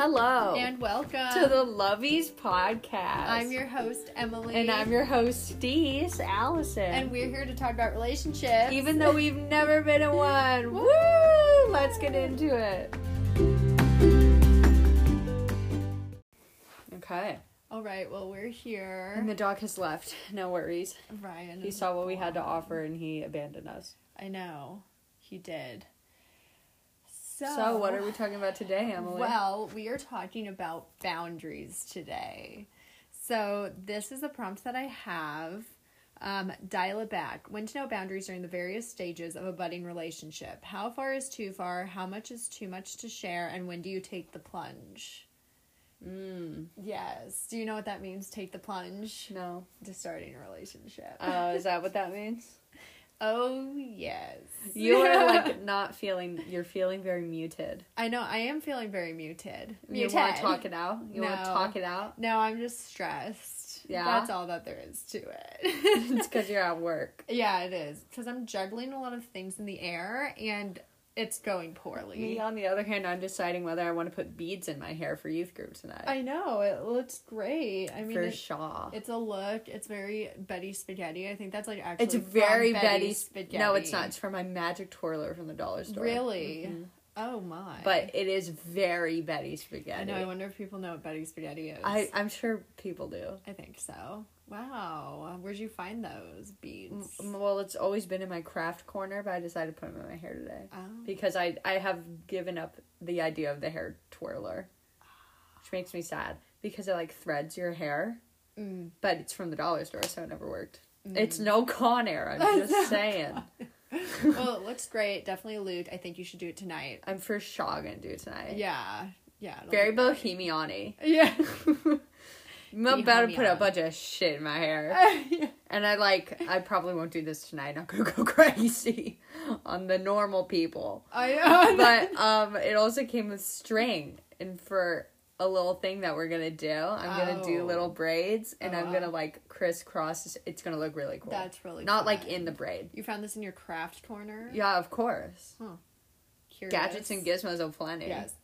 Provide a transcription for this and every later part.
Hello. and welcome to the Lovies podcast. I'm your host Emily, and I'm your host, Steez Allison. and we're here to talk about relationships. even though we've never been in one, woo! Let's get into it. Okay. all right, well we're here. And the dog has left. No worries. Ryan, He saw what we had to offer and he abandoned us. I know he did. So, So, what are we talking about today, Emily? Well, we are talking about boundaries today. So this is the prompt that I have. Um, dial it back. When to know boundaries during the various stages of a budding relationship. How far is too far? How much is too much to share? And when do you take the plunge? Mm, Yes. Do you know what that means? Take the plunge no. to starting a relationship. Uh, is that what that means? oh yes. You are like not feeling. You're feeling very muted. I know. I am feeling very muted. You Muted. want to talk it out? You want to talk it out? No, I'm just stressed. Yeah? That's all that there is to it. it's because you're at work. yeah, it is. Because I'm juggling a lot of things in the air and it's going poorly. Me, on the other hand, I'm deciding whether I want to put beads in my hair for youth group tonight. I know. It looks great. I mean, for it- Shaw. it's a look. It's very Betty Spaghetti. I think that's like actually. It's very Betty Betty. Spaghetti. No, it's not. It's from my magic twirler from the dollar store. Really? Mhm. Oh my. But it is very Betty Spaghetti. I know. I wonder if people know what Betty Spaghetti is. I, I'm sure people do. I think so. Wow. Where'd you find those beads? M- Well, it's always been in my craft corner, but I decided to put them in my hair today Oh. because I I have given up the idea of the hair twirler, which makes me sad because it like threads your hair, Mm. but it's from the dollar store, so it never worked. Mm. It's no Conair. I'm just saying. well, it looks great. Definitely Luke. I think you should do it tonight. I'm for sure gonna do it tonight. Yeah. Yeah. Very bohemian Yeah. I'm about to put a bunch of shit in my hair. yeah. And I like I probably won't do this tonight. I'm gonna go crazy on the normal people. I But um it also came with string and for a little thing that we're gonna do, I'm gonna do Oh. little braids and Oh, I'm wow. gonna like crisscross it's gonna look really cool. That's really Not like in the braid. You found this in your craft corner. Yeah, of course. Curious. Gadgets and gizmos aplenty. Yes.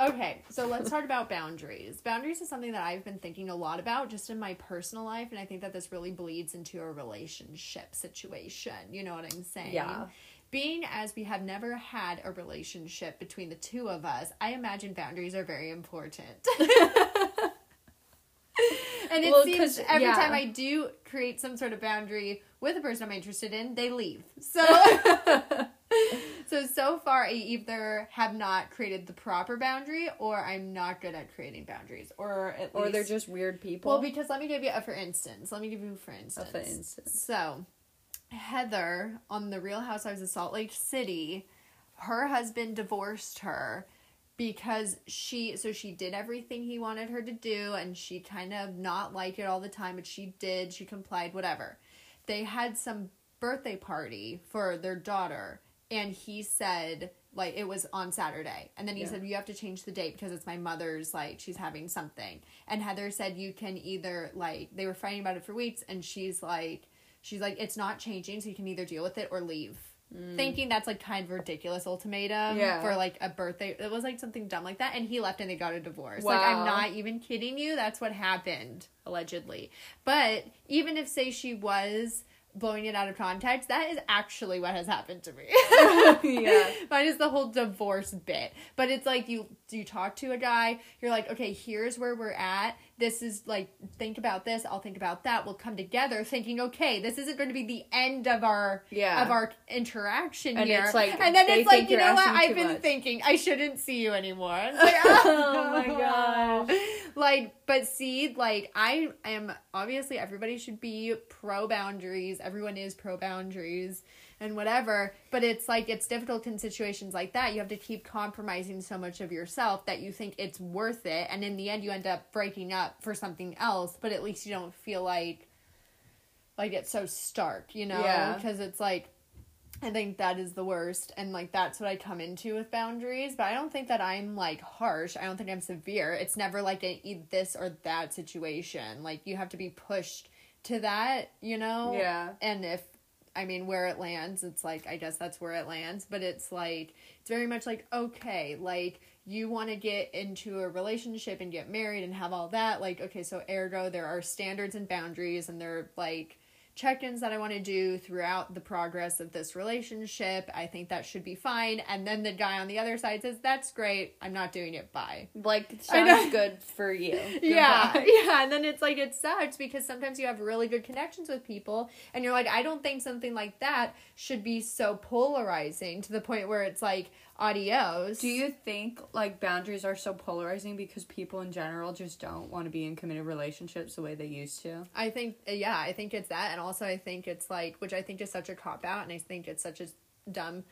Okay, so let's talk about boundaries. Boundaries is something that I've been thinking a lot about just in my personal life, and I think that this really bleeds into a relationship situation. You know what I'm saying? Yeah. Being as we have never had a relationship between the two of us, I imagine boundaries are very important. and it Well, seems every yeah. time I do create some sort of boundary with a person I'm interested in, they leave. So So so far I either have not created the proper boundary or I'm not good at creating boundaries. Or at Or least they're just weird people. Well, because let me give you a for instance. Let me give you a for instance. for instance. So Heather on the Real Housewives of Salt Lake City, her husband divorced her because she so she did everything he wanted her to do and she kind of not like it all the time but she did she complied whatever they had some birthday party for their daughter and he said like it was on Saturday. And then he Yeah. said you have to change the date because it's my mother's like she's having something. And Heather said you can either like they were fighting about it for weeks and she's like she's like it's not changing so you can either deal with it or leave. Thinking that's like kind of ridiculous ultimatum Mm. Yeah. for like a birthday it was like something dumb like that and he left and they got a divorce. Like i'm not even kidding you. That's what happened allegedly. But even if say she was blowing it out of context that is actually what has happened to me. Yeah. mine is the whole divorce bit. But it's like you you talk to a guy you're like okay here's where we're at this is like think about this i'll think about that we'll come together thinking okay this isn't going to be the end of our Yeah. of our interaction And here it's like, and then it's like you know what i've been much. thinking i shouldn't see you anymore like, Oh my gosh. like but see like i am obviously everybody should be pro boundaries everyone is pro boundaries and whatever but it's like it's difficult in situations like that you have to keep compromising so much of yourself that you think it's worth it and in the end you end up breaking up for something else but at least you don't feel like like it's so stark you know Yeah. because it's like I think that is the worst, and like that's what I come into with boundaries. But I don't think that I'm like harsh. I don't think I'm severe. It's never like a e- this or that situation. Like you have to be pushed to that, you know. Yeah. And if I mean, where it lands, it's like, I guess that's where it lands, but it's like, it's very much like, okay, like, you want to get into a relationship and get married and have all that. Like, okay, so ergo, there are standards and boundaries, and they're like, check ins that I want to do throughout the progress of this relationship. I think that should be fine. And then the guy on the other side says, That's great. I'm not doing it. Bye. Like sounds good for you. Yeah. Yeah. And then it's like, it sucks because sometimes you have really good connections with people. And you're like, I don't think something like that should be so polarizing to the point where it's like, adios. Do you think like boundaries are so polarizing because people in general just don't want to be in committed relationships the way they used to? I think yeah, I think it's that, and also I think it's like, which I think is such a cop out, and I think it's such a dumb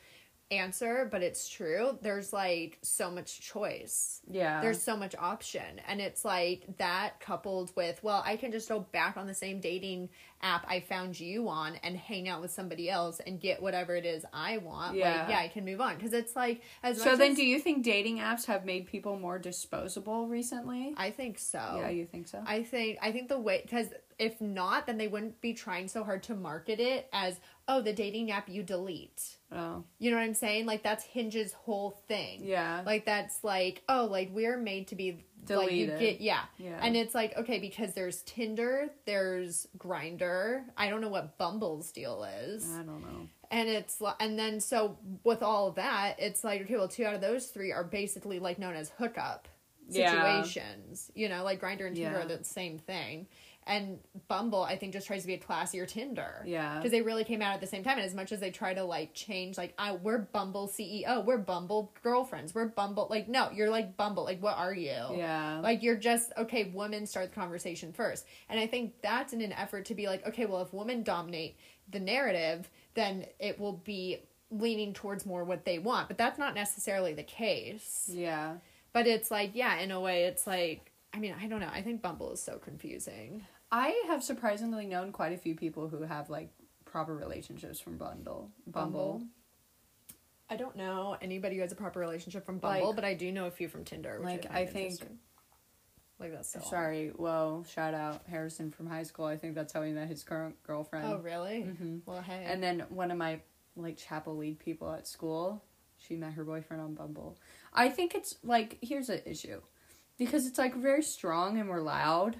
answer, but it's true. There's like so much choice. Yeah. There's so much option, and it's like that coupled with well, I can just go back on the same dating app I found you on and hang out with somebody else and get whatever it is I want. Yeah. Like, yeah, I can move on because it's like as so then as- do you think dating apps have made people more disposable recently? I think so. Yeah, you think so? I think I think the way because if not, then they wouldn't be trying so hard to market it as oh the dating app you delete. oh. You know what I'm saying? Like that's Hinge's whole thing. Yeah. Like that's like oh like we're made to be like you Deleted. get yeah. Yeah. And it's like okay because there's Tinder, there's Grindr. I don't know what Bumble's deal is. I don't know. And it's and then so with all of that, it's like okay, well, two out of those three are basically like known as hookup situations. Yeah. You know, like Grindr and Tinder Yeah. are the same thing. And Bumble, I think, just tries to be a classier Tinder. Yeah. because they really came out at the same time. And as much as they try to like change, like, I we're Bumble CEO, we're Bumble girlfriends, we're Bumble. Like, no, you're like Bumble. Like, what are you? Yeah. Like you're just okay, women start the conversation first. And I think that's in an effort to be like, okay, well if women dominate the narrative, then it will be leaning towards more what they want. But that's not necessarily the case. yeah. But it's like, yeah, in a way it's like I mean, I don't know. I think Bumble is so confusing. I have surprisingly known quite a few people who have like proper relationships from Bundle. Bumble. I don't know anybody who has a proper relationship from Bumble, Like- but I do know a few from Tinder. Which like, I, find think- interesting. like that's so. Sorry. Well, shout out Harrison from high school. I think that's how he met his current girlfriend. Oh really? Mhm. Well, hey. And then one of my like chapel lead people at school, she met her boyfriend on Bumble. I think it's like here's an issue. Because it's like very strong and we're loud.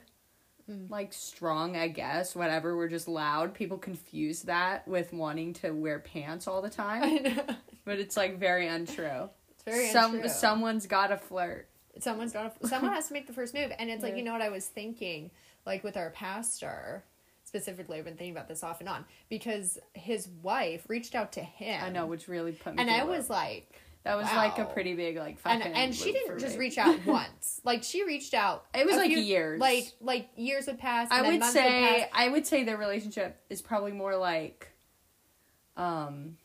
Mm. Like strong, I guess, whatever, we're just loud. People confuse that with wanting to wear pants all the time. I know. but it's like very untrue. It's very Some untrue. someone's gotta flirt. someone's got to, someone has to make the first move and it's like Yeah. you know what i was thinking like with our pastor specifically i've been thinking about this off and on because his wife reached out to him I know, which really put me and i was like that was like a pretty big like and fucking and she didn't just me. reach out once like she reached out It was like few- years. like like years would pass I then would say. I would say their relationship is probably more like um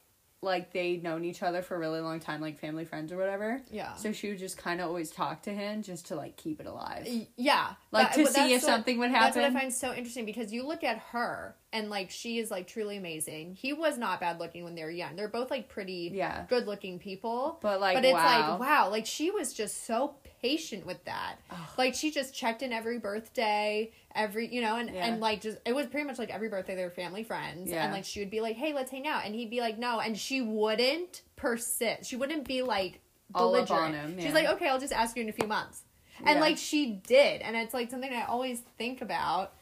like they'd known each other for a really long time, like family friends or whatever. yeah So she would just kind of always talk to him just to like keep it alive. Yeah Like That- to see if what- something would happen. That's what I find so interesting because you look at her and like she is like truly amazing. He was not bad looking when they were young. They're both like pretty Yeah. good looking people. But like but it's wow. like wow, like she was just so patient with that. Like she just checked in every birthday, every you know, and Yeah. and like just it was pretty much like every birthday they were family friends, Yeah. and like she would be like, hey, let's hang out, and he'd be like, no, and she wouldn't persist. She wouldn't be like belligerent. him, She's like, okay, I'll just ask you in a few months, and Yeah. like she did, and it's like something I always think about,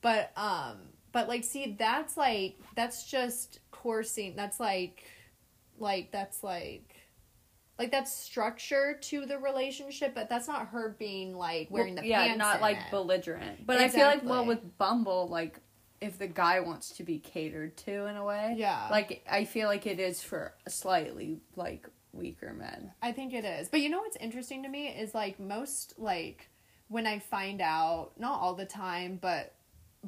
but um, but like see, that's like that's just coursing. That's like, like that's like like that's structure to the relationship, but that's not her being like wearing Well, the yeah, pants. not like it. belligerent. But I feel like well with Bumble, like if the guy wants to be catered to in a way, Yeah. like I feel like it is for slightly like weaker men. I think it is. But you know what's interesting to me is like most like when I find out, not all the time, but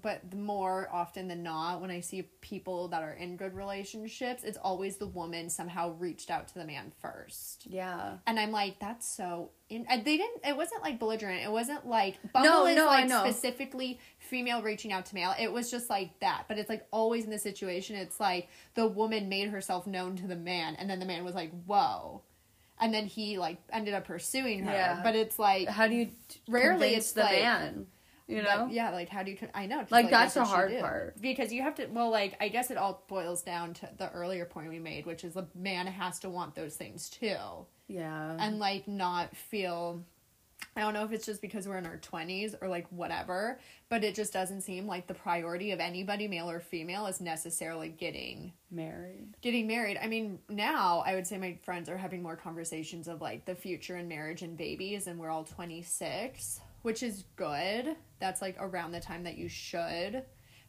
but more often than not when I see people that are in good relationships, it's always the woman somehow reached out to the man first. Yeah. And I'm like, that's so. In- and they didn't. It wasn't like belligerent. It wasn't like Bumble No, is no, like specifically female reaching out to male. It was just like that. But it's like always in the situation. It's like the woman made herself known to the man, and then the man was like, "Whoa," and then he like ended up pursuing her. Yeah. But it's like How do you Rarely it's the like- man? You know? yeah, like how do you? I know. Like, that's what the hard part. because you have to. Well, like I guess it all boils down to the earlier point we made, which is the man has to want those things too, Yeah. and like not feel. I don't know if it's just because we're in our twenties or like whatever, but it just doesn't seem like the priority of anybody, male or female, is necessarily getting married. getting married. I mean, now I would say my friends are having more conversations of like the future and marriage and babies, and we're all 26, which is good. That's like around the time that you should.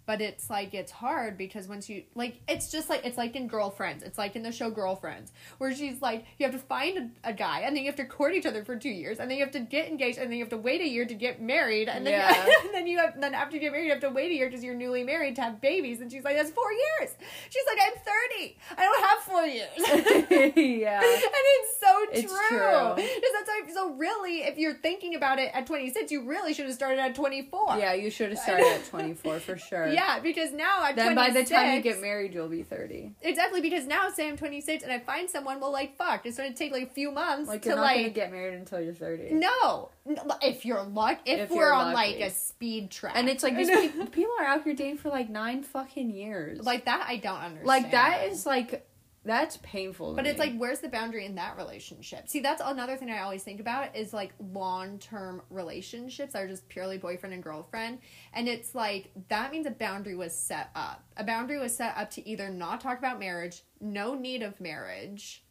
But it's like it's hard because once you like it's just like it's like in girlfriends. It's like in the show Girlfriends where she's like you have to find a, a guy and then you have to court each other for 2 years and then you have to get engaged and then you have to wait a year to get married and then Yeah. and then you have then after you get married you have to wait a year because you're newly married to have babies and she's like that's 4 years. She's like I'm 30. I don't have 4 years. yeah. and it's so It's true. true. Because that's why, so really, if you're thinking about it at 26, you really should have started at 24. Yeah, you should have started at 24 for sure. Yeah, because now at Then 26, by the time you get married, you'll be 30. exactly because now say I'm 26 and I find someone, well, like fuck, it's gonna take like a few months Like to like. get married until you're 30. no, if you're luck, if, If we're on like a speed track, And it's like these people, people are out here dating for like nine fucking years. like that, I don't understand. like that is like that's painful. to But it's like, where's the boundary in that relationship? See, that's another thing I always think about is like long term relationships that are just purely boyfriend and girlfriend. And it's like, that means a boundary was set up. A boundary was set up to either not talk about marriage, no need of marriage,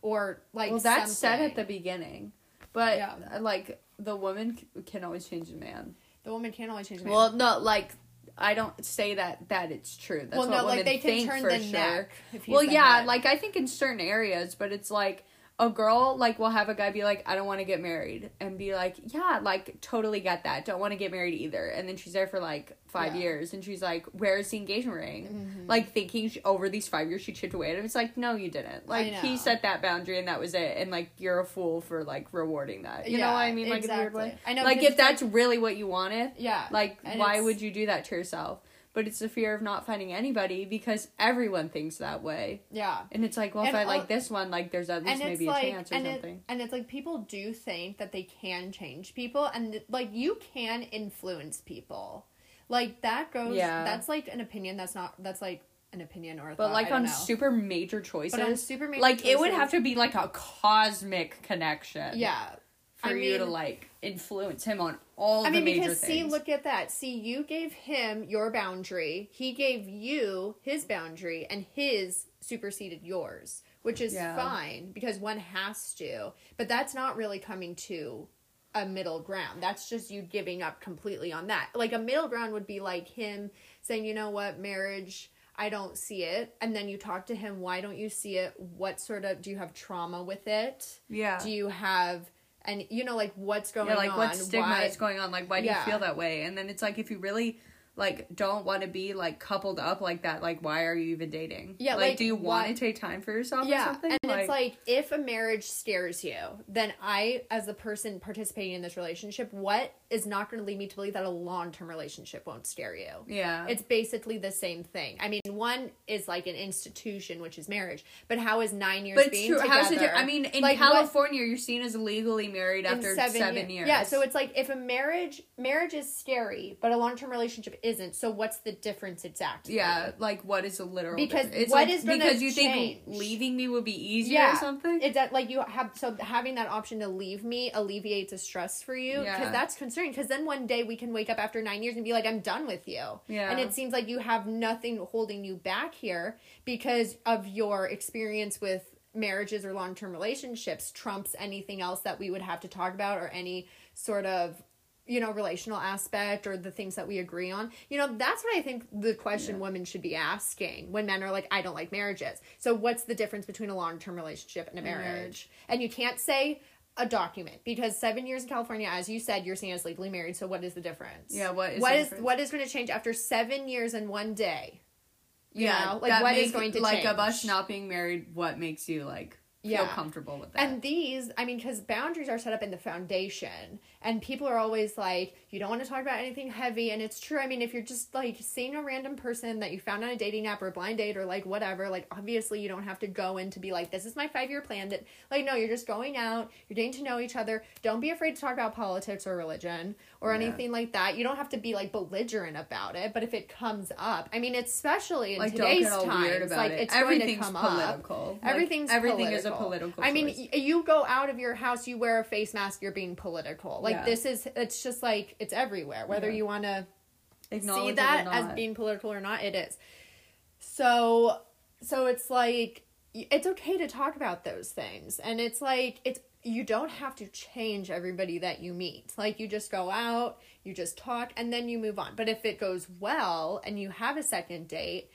or like. well, that's said at the beginning, but Yeah. like the woman can always change the man. The woman can't always change the man. Well, no, like I don't say that that it's true. That's well, what no, like they can think turn the sure. neck. Well, yeah, like I think in certain areas, but it's like a girl like will have a guy be like, I don't want to get married, and be like, yeah, like totally get that. Don't want to get married either. And then she's there for like five Yeah. years, and she's like, where's the engagement ring? Mhm. Like thinking she, over these five years she chipped away at him. It's like, no, you didn't. Like he set that boundary, and that was it. And like you're a fool for like rewarding that. You know what I mean? Like in a weird exactly. way. I know, Like if that's really what you wanted, yeah, like And why would you do that to yourself? But it's the fear of not finding anybody because everyone thinks that way. yeah. And it's like, well, if And I all- like this one, like there's at least maybe like, a chance or and something. It, and it's like people do think that they can change people, and like you can influence people. Like that goes. Yeah. That's like an opinion. That's not. That's like an opinion or a but thought, like on know. super major choices, But on super major like it would have to be like a cosmic connection. Yeah. For I you to like influence him on all I the mean, because see, things. look at that. See, you gave him your boundary. He gave you his boundary, and his superseded yours, which is Yeah. fine because one has to. But that's not really coming to a middle ground. That's just you giving up completely on that. Like a middle ground would be like him saying, "You know what, marriage." I don't see it. And then you talk to him, why don't you see it? What sort of do you have trauma with it? yeah. Do you have and you know like what's going yeah, like on? what stigma Why- is going on? Like, why do Yeah. you feel that way? And then it's like, if you really like don't want to be like coupled up like that, like why are you even dating? Yeah, like, like, do you want to take time for yourself or yeah something? and it's like if a marriage scares you then i as the person participating in this relationship what is not going to lead me to believe that a long-term relationship won't scare you yeah, it's basically the same thing i mean one is like an institution which is marriage but how is nine years but being true. together How's it? I mean, in Like, what- California, you're seen as legally married after seven, years. Yeah, so it's like if a marriage marriage is scary, but a long term relationship isn't. So what's the difference exactly? yeah, like what is a literal? Because difference? it's what like, is because you change? think leaving me would be easier Yeah. or something? It's that like you have so having that option to leave me alleviates a stress for you because Yeah. that's concerning. Because then one day we can wake up after nine years and be like, I'm done with you. Yeah. And it seems like you have nothing holding you back here because of your experience with marriages or long term relationships trumps anything else that we would have to talk about or any sort of you know relational aspect or the things that we agree on you know that's what i think the question Yeah. women should be asking when men are like i don't like marriages so what's the difference between a long-term relationship and a marriage marriage. and you can't say a document because seven years in california as you said you're seen as legally married so what is the difference Yeah, what is what is difference? what is going to change after seven years and one day you yeah, know like what is going to like change of us not being married? What makes you like feel Yeah. comfortable with that. And these, I mean, because boundaries are set up in the foundation, and people are always like, you don't want to talk about anything heavy. And it's true. I mean, if you're just like seeing a random person that you found on a dating app or a blind date or like whatever, like obviously you don't have to go in to be like, this is my five year plan. That like, no, you're just going out, you're getting to know each other. Don't be afraid to talk about politics or religion or Yeah. anything like that. You don't have to be like belligerent about it. But if it comes up, I mean, especially in like today's get all times, about like it. it's Everything's going to come up. political. Like, Everything's everything is a political. political. I mean, choice. you go out of your house, you wear a face mask, you're being political. Like Yeah. this is, it's just like it's everywhere. Whether Yeah. you want to see that as being political or not, it is. So, so it's like it's okay to talk about those things, and it's like it's you don't have to change everybody that you meet. Like you just go out, you just talk, and then you move on. But if it goes well and you have a second date.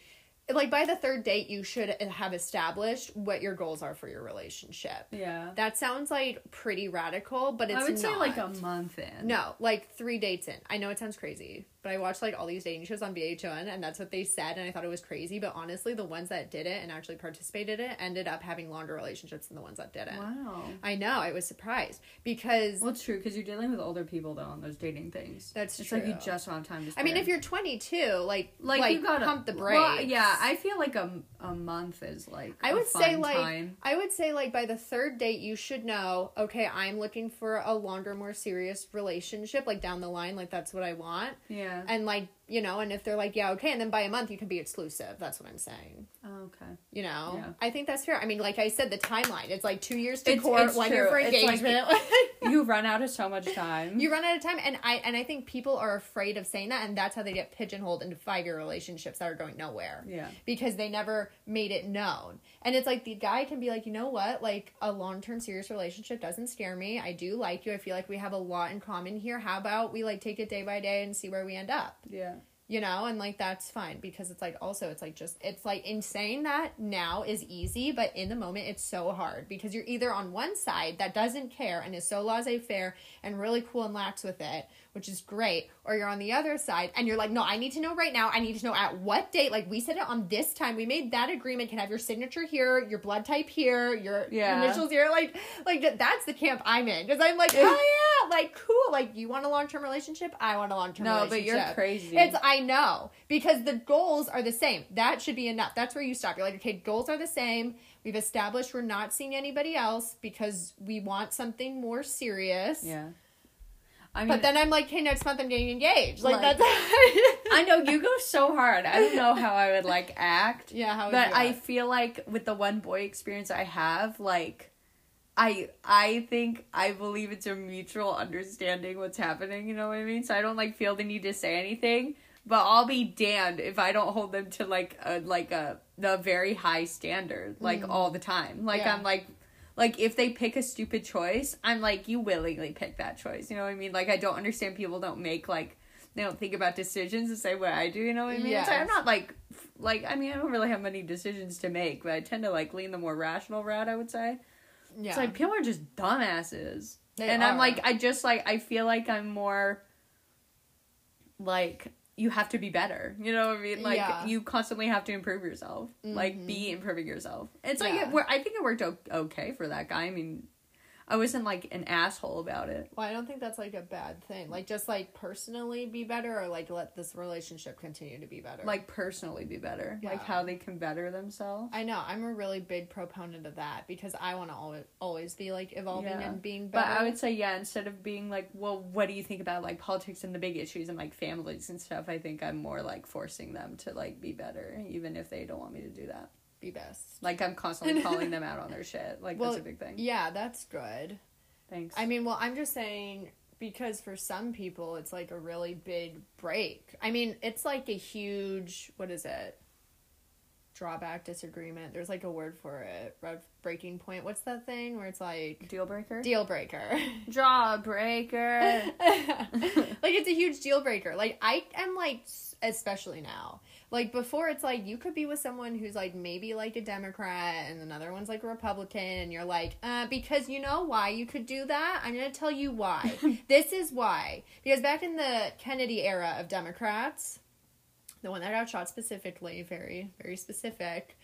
Like by the third date, you should have established what your goals are for your relationship. yeah. That sounds like pretty radical, but it's I would say like a month in. No, like three dates in. I know it sounds crazy, but I watched like all these dating shows on VH1, and that's what they said, and I thought it was crazy. But honestly, the ones that did it and actually participated in it ended up having longer relationships than the ones that didn't. Wow. I know, I was surprised because Well, it's true because you're dealing with older people though on those dating things. That's it's like you just don't have time to. I mean, if you're 22, like like, like, you gotta pump the brakes. Well, yeah, I feel like a, a month is like. I a would say like time. I would say like by the third date you should know, okay, I'm looking for a longer, more serious relationship, like down the line, like that's what I want. Yeah. And like, you know, and if they're like, yeah, okay, and then by a month you can be exclusive. That's what I'm saying. Oh, okay. You know? Yeah. I think that's fair. I mean, like I said, the timeline. It's like two years to It's- court, it's one year for It's like- engagement. you run out of so much time. you run out of time and I and I think people are afraid of saying that and that's how they get pigeonholed into five year relationships that are going nowhere. Yeah. because they never made it known. And it's like the guy can be like, you know what? Like a long term serious relationship doesn't scare me. I do like you. I feel like we have a lot in common here. How about we like take it day by day and see where we end up? Yeah. You know, and like that's fine because it's like also it's like just it's like insane that now is easy, but in the moment it's so hard because you're either on one side that doesn't care and is so laissez faire and really cool and lax with it, which is great, or you're on the other side and you're like, no, I need to know right now. I need to know at what date. Like we said it on this time. We made that agreement. Can have your signature here, your blood type here, your Yeah. initials here. Like, like th- that's the camp I'm in because I'm like, oh yeah, like cool. Like you want a long term relationship? I want a long term. No, but you're crazy. It's I know because the goals are the same. That should be enough. That's where you stop. You're like, okay, goals are the same. We've established we're not seeing anybody else because we want something more serious. Yeah. I mean, But then I'm like, hey, next month I'm getting engaged. Like, Like- that's I know you go so hard. I don't know how I would like act. yeah. How would but I feel like with the one boy experience I have, like I I think I believe it's a mutual understanding what's happening, you know what I mean? So I don't like feel the need to say anything, but I'll be damned if I don't hold them to like a like a the very high standard like mm. all the time. Like Yeah. I'm like like if they pick a stupid choice, I'm like you willingly pick that choice. You know what I mean? Like I don't understand people don't make like they don't think about decisions the same way I do. You know what I mean? It's like, I'm not like like I mean I don't really have many decisions to make, but I tend to like lean the more rational route. I would say. Yeah. It's like people are just dumbasses, They and I'm like I just like I feel like I'm more like you have to be better. You know what I mean? Like Yeah. Mm-hmm. you constantly have to improve yourself. Like be improving yourself. It's like Yeah. it, I think it worked okay for that guy. I mean, I wasn't like an asshole about it. Well, I don't think that's like a bad thing. Like, just like personally be better, or like let this relationship continue to be better. Like personally be better. Yeah. Like how they can better themselves. I know I'm a really big proponent of that because I want to always always be like evolving Yeah. and being better. But. I would say, yeah, instead of being like, well, what do you think about like politics and the big issues and like families and stuff, I think I'm more like forcing them to like be better, even if they don't want me to do that. Be best. Like I'm constantly calling them out on their shit. Like Well, that's a big thing. Yeah, that's good. Thanks. I mean, well, I'm just saying because for some people it's like a really big break. I mean, it's like a huge what is it? Drawback, disagreement. There's like a word for it. Red breaking point. What's that thing where it's like deal breaker. deal breaker? Jawbreaker. like it's a huge deal breaker. Like I am like especially now. Like before it's like you could be with someone who's like maybe like a Democrat and another one's like a Republican and you're like, uh, because you know why you could do that? I'm gonna tell you why. this is why. Because back in the Kennedy era of Democrats, the one that got shot specifically, very, very specific,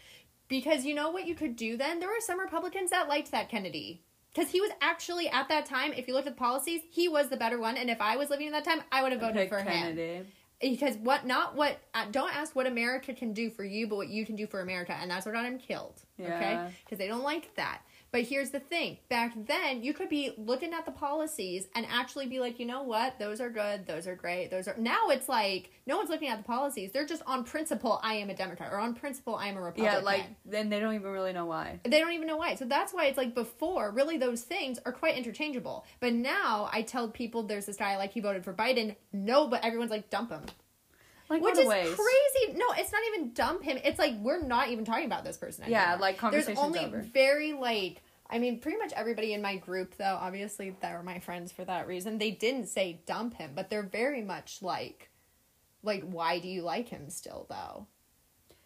Because you know what you could do then? There were some Republicans that liked that Kennedy. Because he was actually at that time, if you looked at the policies, he was the better one. And if I was living in that time, I would have voted for him. Because what, not what, uh, don't ask what America can do for you, but what you can do for America. And that's what got him killed. Okay? Because they don't like that. But here's the thing back then, you could be looking at the policies and actually be like, you know what? Those are good. Those are great. Those are. Now it's like, no one's looking at the policies. They're just on principle, I am a Democrat, or on principle, I am a Republican. Yeah, like then they don't even really know why. They don't even know why. So that's why it's like before, really, those things are quite interchangeable. But now I tell people there's this guy, like, he voted for Biden. No, but everyone's like, dump him. Like Which is crazy. No, it's not even dump him. It's like, we're not even talking about this person anymore. Yeah, like, There's only over. very, like, I mean, pretty much everybody in my group, though, obviously, that were my friends for that reason. They didn't say dump him, but they're very much like, like, why do you like him still, though?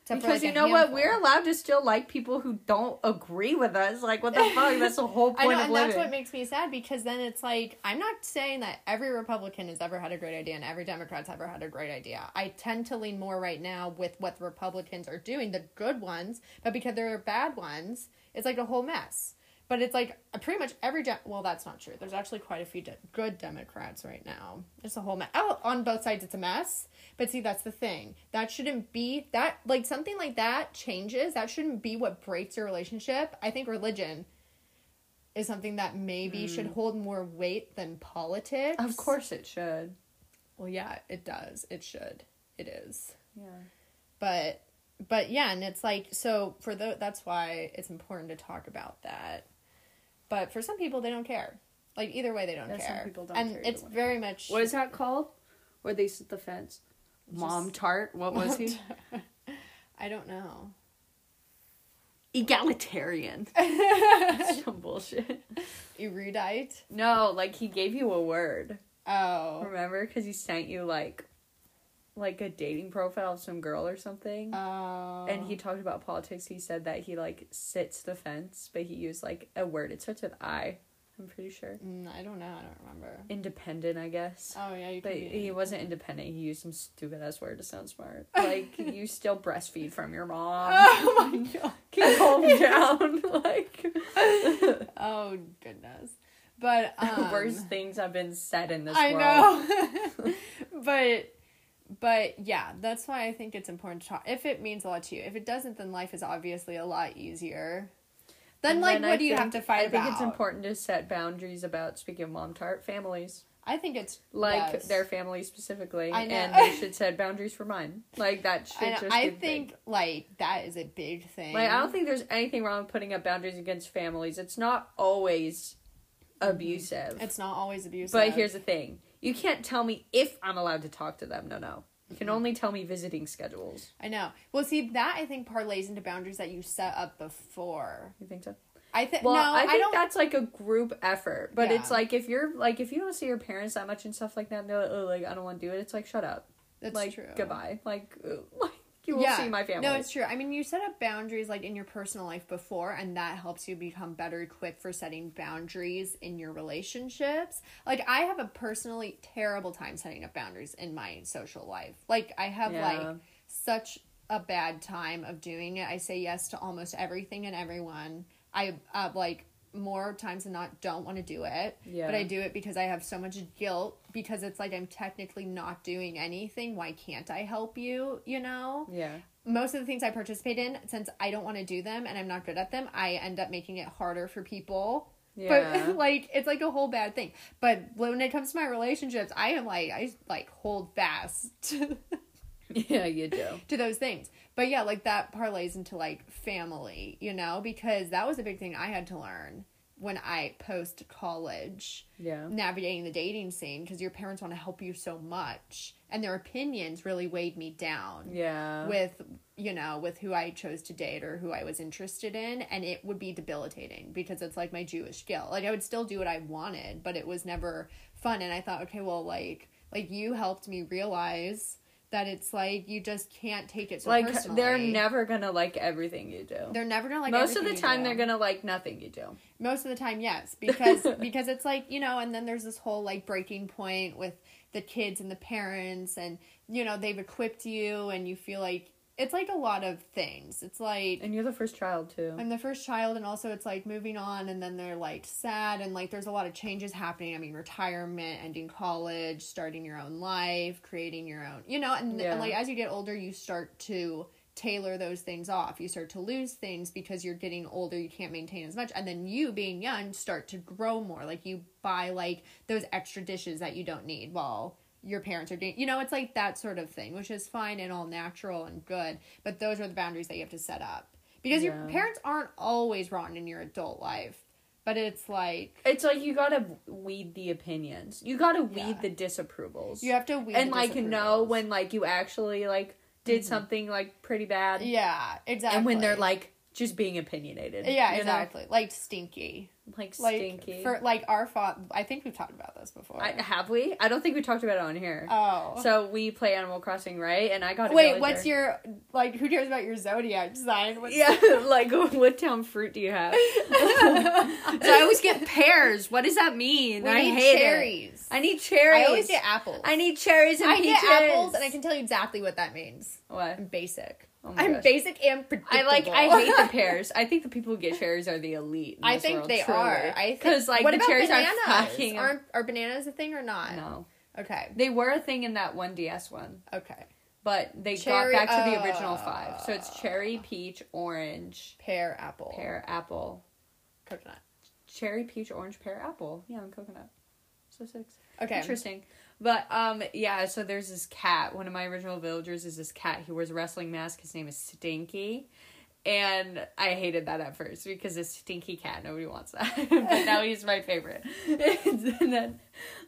Except Because like, you know what, we're allowed to still like people who don't agree with us. Like, what the fuck? That's the whole I point know, of and that's what makes me sad because then it's like I'm not saying that every Republican has ever had a great idea and every Democrat's ever had a great idea. I tend to lean more right now with what the Republicans are doing, the good ones, but because there are bad ones, it's like a whole mess. But it's like pretty much every de- well, that's not true. There's actually quite a few de- good Democrats right now. It's a whole mess. Oh, on both sides, it's a mess. But see, that's the thing. That shouldn't be that like something like that changes. That shouldn't be what breaks your relationship. I think religion is something that maybe mm. should hold more weight than politics. Of course it should. Well, yeah, it does. It should. It is. Yeah. But but yeah, and it's like so for the that's why it's important to talk about that. But for some people they don't care. Like either way they don't Yeah, some care. people don't and care it's way. very much What is that called? Where they sit the fence? Mom tart? What was he? I don't know. Egalitarian. Some bullshit. Erudite. No, like he gave you a word. Oh. Remember? Because he sent you like, like a dating profile of some girl or something. Oh. and he talked about politics. He said that he like sits the fence, but he used like a word. It starts with I. I'm pretty sure. Mm, I don't know. I don't remember. Independent, I guess. Oh yeah, you But can. he wasn't independent. He used some stupid ass word to sound smart. Like you still breastfeed from your mom. Oh my god. Keep calm down. like Oh goodness. But um, worst things have been said in this I world. know. but but yeah, that's why I think it's important to talk. If it means a lot to you, if it doesn't, then life is obviously a lot easier. Then And like, then what I do you have to fight I about? think it's important to set boundaries about speaking of mom tart families. I think it's Like yes. their family specifically. I know. And they should set boundaries for mine. Like that should I, just I be the thing. think like that is a big thing. Like I don't think there's anything wrong with putting up boundaries against families. It's not always mm-hmm. abusive. it's not always abusive. but here's the thing. You can't tell me if I'm allowed to talk to them. No, no. You Mm-hmm. can only tell me visiting schedules. I know. Well, see that I think parlays into boundaries that you set up before. You think so? I think Well, no, I I, think don't. that's like a group effort. But Yeah. it's like if you're like if you don't see your parents that much and stuff like that, and they're like, oh, like I don't want to do it. It's like shut up. That's like true. goodbye. Like like you will see my family. No, it's true. I mean, you set up boundaries like in your personal life before, and that helps you become better equipped for setting boundaries in your relationships. Like, I have a personally terrible time setting up boundaries in my social life. Like, I have Yeah. like such a bad time of doing it. I say yes to almost everything and everyone. I uh, like more times than not don't want to do it. Yeah. But I do it because I have so much guilt because it's like I'm technically not doing anything. Why can't I help you? You know? yeah. most of the things I participate in, since I don't want to do them and I'm not good at them, I end up making it harder for people. Yeah. But like it's like a whole bad thing. But when it comes to my relationships, I am like I like hold fast yeah, you do. to those things. But yeah, like that parlays into like family, you know, because that was a big thing I had to learn when I post college Yeah. navigating the dating scene because your parents want to help you so much and their opinions really weighed me down Yeah. with you know with who i chose to date or who i was interested in and it would be debilitating because it's like my jewish guilt like i would still do what i wanted but it was never fun and i thought okay well like like you helped me realize that it's like you just can't take it so like personally. they're never gonna like everything you do. they're never gonna like Most of the time, they're gonna like nothing you do. Most of the time, yes, because because it's like you know, and then there's this whole like breaking point with the kids and the parents, and you know they've equipped you, and you feel like it's like a lot of things. It's like And you're the first child too. I'm the first child, and also it's like moving on, and then they're like sad, and like there's a lot of changes happening. I mean, retirement, ending college, starting your own life, creating your own, you know, and, Yeah. and like as you get older, you start to tailor those things off. You start to lose things because you're getting older, you can't maintain as much, and then you being young start to grow more. Like you buy like those extra dishes that you don't need while your parents are doing you know it's like that sort of thing which is fine and all natural and good but those are the boundaries that you have to set up because your parents aren't always wrong in your adult life but it's like It's like you gotta weed the opinions. You gotta weed Yeah. the disapprovals. you have to weed and like know when like you actually like did mm-hmm. something like pretty bad. yeah exactly And when they're like just being opinionated. yeah you know? exactly like stinky Like like stinky. for like our father i think we've talked about this before I, have we? I don't think we talked about it on here. oh So we play Animal Crossing, right? And I got wait what's your like who cares about your zodiac sign What's- Yeah, like what town fruit do you have? so I always get pears. What does that mean? we I need hate it. cherries I need cherries. I always get apples I need cherries and I peaches. get apples, and I can tell you exactly what that means. What? I'm basic. Oh my I'm gosh. basic and predictable. I like. I hate the pears. I think the people who get cherries are the elite. in I think world, they truly. are. I because like what the about cherries bananas? are fucking. Aren't are bananas a thing or not? no, Okay. they were a thing in that one DS one, Okay. but they Cherry- got back to the uh, original five. So it's cherry, peach, orange, Pear, apple, pear, apple, coconut. cherry, peach, orange, pear, apple. Yeah, and coconut. So six. Okay. Interesting. But um yeah, so there's this cat. One of my original villagers is this cat. He wears a wrestling mask. His name is Stinky. And I hated that at first because a stinky cat, nobody wants that. but now he's my favorite. and then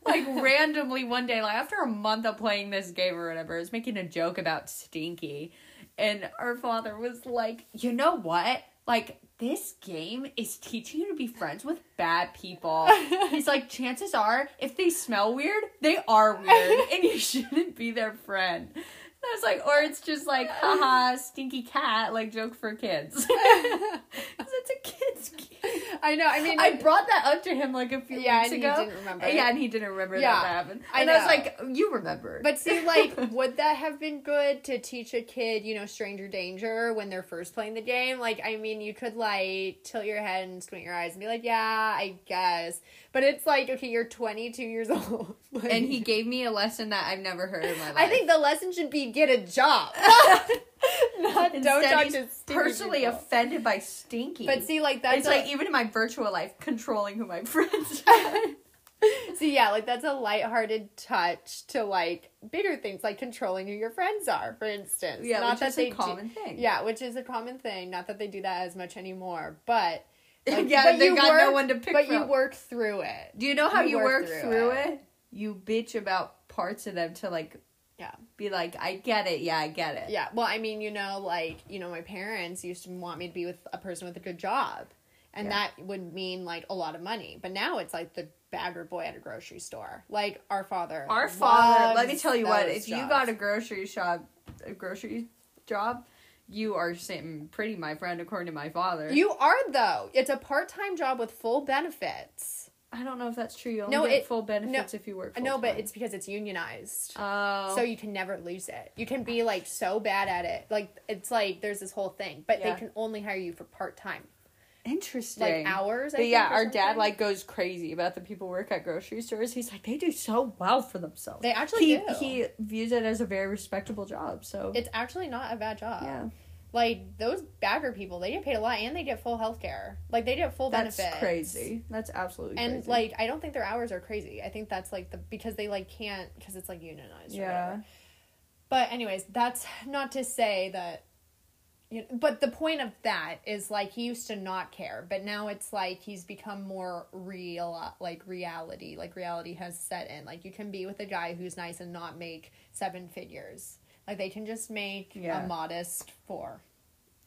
like randomly one day, like after a month of playing this game or whatever, I was making a joke about Stinky. And our father was like, you know what? Like this game is teaching you to be friends with bad people. He's like, chances are, if they smell weird, they are weird, and you shouldn't be their friend. And I was like, or it's just like, haha, stinky cat, like joke for kids. it's a kid's game. I know. I mean, I brought that up to him like a few Yeah, weeks and he ago. didn't remember. Yeah, and he didn't remember Yeah, that, that happened. I And I, was like, you remember. But see, like, would that have been good to teach a kid, you know, stranger danger when they're first playing the game? Like, I mean, you could like tilt your head and squint your eyes and be like, "Yeah, I guess." But it's like, okay, you're 22 years old, Like, and he gave me a lesson that I've never heard in my life. I think the lesson should be get a job. Not don't talk to personally people. offended by stinky. But see, like that's it's a- like even in my virtual life, controlling who my friends are. See, yeah, like that's a lighthearted touch to like bigger things, like controlling who your friends are, for instance. yeah, Not which that is they a do- common thing. Yeah, which is a common thing. Not that they do that as much anymore, but like, yeah, but they got work, no one to pick But from. you work through it. Do you know how you you, work work, through through, it. it? You bitch about parts of them to like, Yeah. be like, I get it. Yeah, I get it. Yeah. Well, I mean, you know, like you know, my parents used to want me to be with a person with a good job, and Yeah. that would mean like a lot of money. But now it's like the bagger boy at a grocery store. Like our father. Our father. Let me tell you what. If you got a grocery shop, a grocery job, you are sitting pretty, my friend, according to my father. You are though. It's a part-time job with full benefits. I don't know if that's true. You only No, get it- full benefits if you work. No, but full-time. it's because it's unionized. Oh. So you can never lose it. You can be like so bad at it. Like it's like there's this whole thing, but Yeah. they can only hire you for part-time. Interesting. Like hours, I But yeah, our dad like goes crazy about the people who work at grocery stores. He's like, they do so well for themselves. They actually he do. he views it as a very respectable job. So It's actually not a bad job. yeah, Like those bagger people, they get paid a lot and they get full health care. Like they get full that's benefits. That's crazy. That's absolutely And crazy. like I don't think their hours are crazy. I think that's like the because they like can't because it's like unionized. Or yeah, whatever. But anyways, that's not to say that. You know, but the point of that is like he used to not care, but now it's like he's become more real, like reality. Like reality has set in. Like you can be with a guy who's nice and not make seven figures. Like they can just make Yeah. a modest four,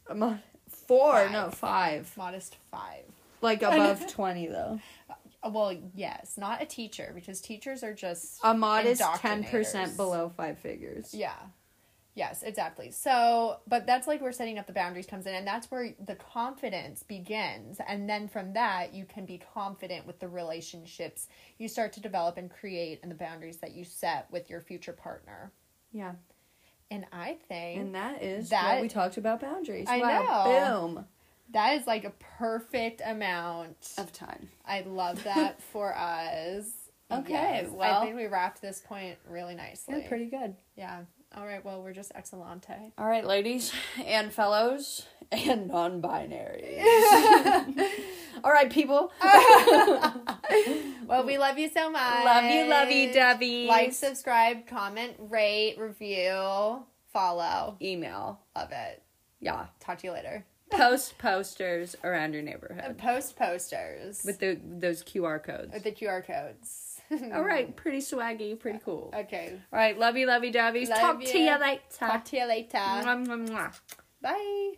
I'm on four, Five. no five, modest five. like above twenty though. Uh, Well, yes, not a teacher because teachers are just A modest ten percent below five figures. Yeah. Yes, exactly. So, but that's like where setting up the boundaries comes in, and that's where the confidence begins. And then from that, you can be confident with the relationships you start to develop and create and the boundaries that you set with your future partner. Yeah, And I think And that is That- what we talked about boundaries. I wow. know. Boom. that is like a perfect amount. Of time. I love that for us. Okay, Yes, well- I think we wrapped this point really nicely. Yeah, pretty good. Yeah. All right. Well, we're just excellente. All right, ladies and fellows and non binaries. All right, people. Well, we love you so much. Love you, love you, Dubbies. Like, subscribe, comment, rate, review, follow. Email. Love it. Yeah. Talk to you later. Post posters around your neighborhood Post posters with the those QR codes. with the QR codes. All right, pretty swaggy, pretty cool. Okay. All right, love you, love you, dubbies. Love Talk to you. you later. Talk to you later. Mwah, mwah, mwah. Bye.